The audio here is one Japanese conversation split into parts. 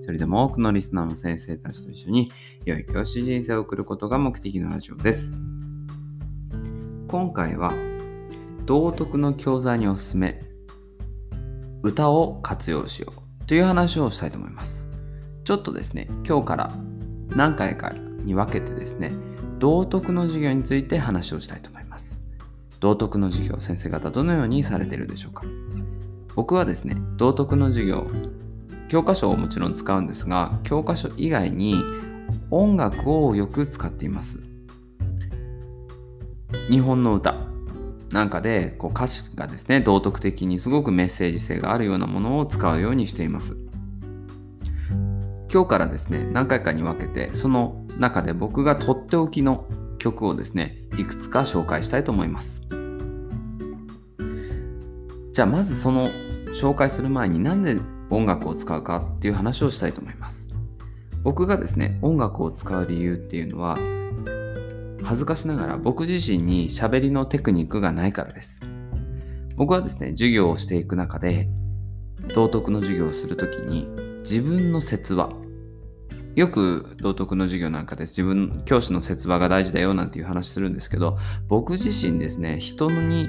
一人でも多くのリスナーの先生たちと一緒に良い教師人生を送ることが目的のラジオです。今回は道徳の教材におすすめ歌を活用しようという話をしたいと思います。ちょっとですね、今日から何回かに分けてですね、道徳の授業について話をしたいと思います。道徳の授業、先生方どのようにされているでしょうか僕はですね、道徳の授業、教科書をもちろん使うんですが、教科書以外に音楽をよく使っています。日本の歌なんかでこう歌詞がですね、道徳的にすごくメッセージ性があるようなものを使うようにしています。今日からですね、何回かに分けて、その中で僕がとっておきの曲をですね、いくつか紹介したいと思います。じゃあまずその紹介する前になんで音楽を使うかっていう話をしたいと思います。僕がですね、音楽を使う理由っていうのは、恥ずかしながら僕自身に喋りのテクニックがないからです。僕はですね、授業をしていく中で、道徳の授業をするときに、自分の説話、よく道徳の授業なんかで自分、教師の説話が大事だよなんていう話するんですけど、僕自身ですね、人に、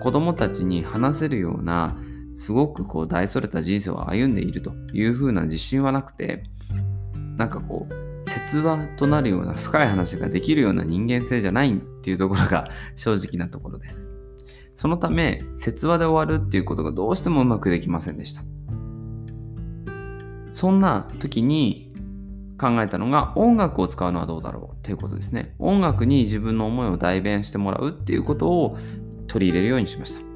子供たちに話せるような、すごくこう大それた人生を歩んでいるというふうな自信はなくて、なんかこう、説話となるような深い話ができるような人間性じゃないっていうところが 正直なところです。そのため、説話で終わるっていうことがどうしてもうまくできませんでした。そんな時に考えたのが音楽を使うのはどうだろうっていうことですね。音楽に自分の思いを代弁してもらうっていうことを取り入れるようにしました。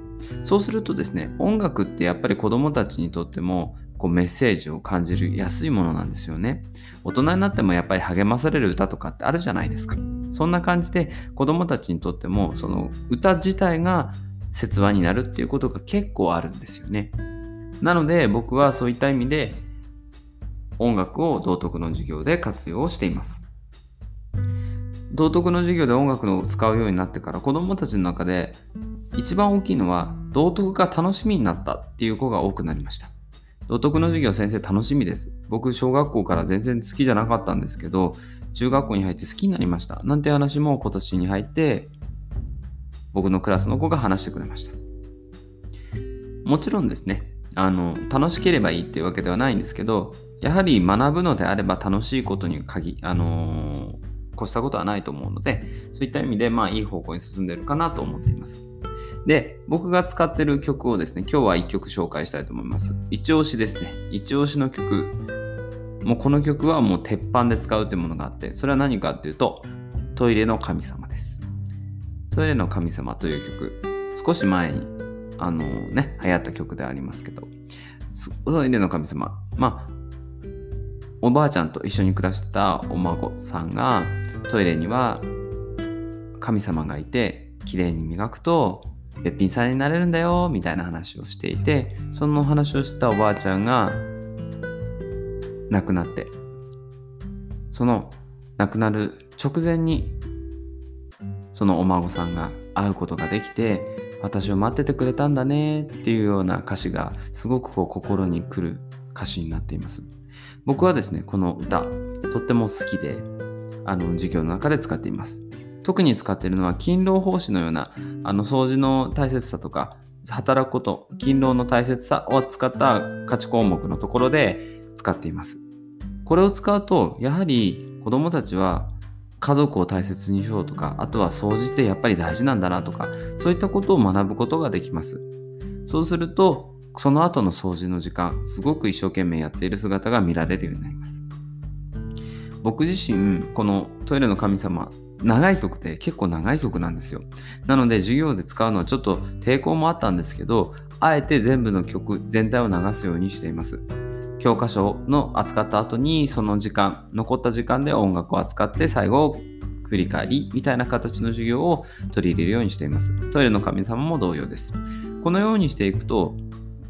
そうするとですね、音楽ってやっぱり子供たちにとってもこうメッセージを感じる安いものなんですよね。大人になってもやっぱり励まされる歌とかってあるじゃないですか。そんな感じで子供たちにとってもその歌自体が説話になるっていうことが結構あるんですよね。なので僕はそういった意味で音楽を道徳の授業で活用しています。道徳の授業で音楽を使うようになってから子どもたちの中で一番大きいのは道徳が楽しみになったっていう子が多くなりました。道徳の授業先生楽しみです。僕小学校から全然好きじゃなかったんですけど中学校に入って好きになりました。なんて話も今年に入って僕のクラスの子が話してくれました。もちろんですね、あの楽しければいいっていうわけではないんですけどやはり学ぶのであれば楽しいことに限、あのー、越したことはないと思うので、そういった意味で、まあ、いい方向に進んでるかなと思っています。で、僕が使ってる曲をですね、今日は1曲紹介したいと思います。一押しですね。一押しの曲。もうこの曲はもう鉄板で使うっていうものがあって、それは何かっていうと、トイレの神様です。トイレの神様という曲、少し前に、あのー、ね、流行った曲でありますけど、トイレの神様。まあ、おばあちゃんと一緒に暮らしてたお孫さんがトイレには神様がいて綺麗に磨くとべっぴんさんになれるんだよみたいな話をしていてその話をしたおばあちゃんが亡くなってその亡くなる直前にそのお孫さんが会うことができて私を待っててくれたんだねっていうような歌詞がすごくこう心にくる歌詞になっています。僕はですね、この歌、とっても好きで、あの、授業の中で使っています。特に使っているのは、勤労奉仕のような、あの、掃除の大切さとか、働くこと、勤労の大切さを使った価値項目のところで使っています。これを使うと、やはり子供たちは家族を大切にしようとか、あとは掃除ってやっぱり大事なんだなとか、そういったことを学ぶことができます。そうすると、その後の掃除の時間、すごく一生懸命やっている姿が見られるようになります。僕自身、このトイレの神様、長い曲で結構長い曲なんですよ。なので授業で使うのはちょっと抵抗もあったんですけど、あえて全部の曲全体を流すようにしています。教科書の扱った後にその時間、残った時間で音楽を扱って最後区振り返りみたいな形の授業を取り入れるようにしています。トイレの神様も同様です。このようにしていくと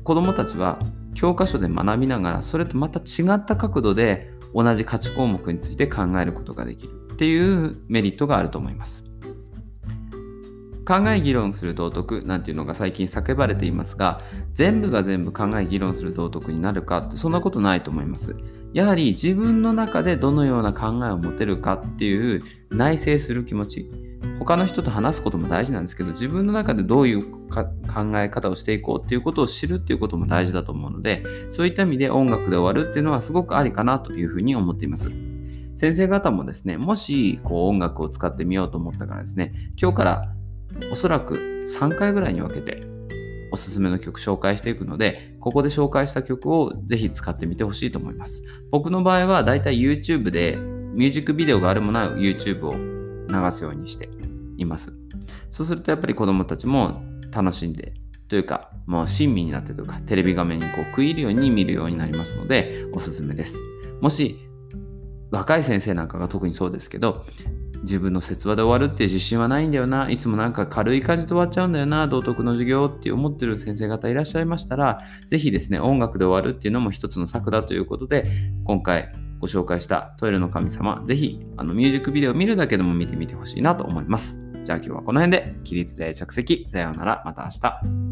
子どもたちは教科書で学びながらそれとまた違った角度で同じ価値項目について考えることができるっていうメリットがあると思います。考え議論する道徳なんていうのが最近叫ばれていますが全部が全部考え議論する道徳になるかってそんなことないと思います。やはり自分の中でどのような考えを持てるかっていう内省する気持ち。他の人と話すことも大事なんですけど自分の中でどういう考え方をしていこうっていうことを知るっていうことも大事だと思うのでそういった意味で音楽で終わるっていうのはすごくありかなというふうに思っています。先生方もですねもしこう音楽を使ってみようと思ったからですね今日からおそらく3回ぐらいに分けておすすめの曲紹介していくので、ここで紹介した曲をぜひ使ってみてほしいと思います。僕の場合はだいたい YouTube でミュージックビデオがあるもない YouTube を流すようにしています。そうするとやっぱり子供たちも楽しんでというか、もう親身になってというか、テレビ画面にこう食い入るように見るようになりますので、おすすめです。もし、若い先生なんかが特にそうですけど、自分の説話で終わるっていう自信はないんだよな、いつもなんか軽い感じで終わっちゃうんだよな、道徳の授業って思ってる先生方いらっしゃいましたら、ぜひですね、音楽で終わるっていうのも一つの策だということで、今回ご紹介したトイレの神様、ぜひあのミュージックビデオを見るだけでも見てみてほしいなと思います。じゃあ今日はこの辺で、起立で着席、さようなら、また明日。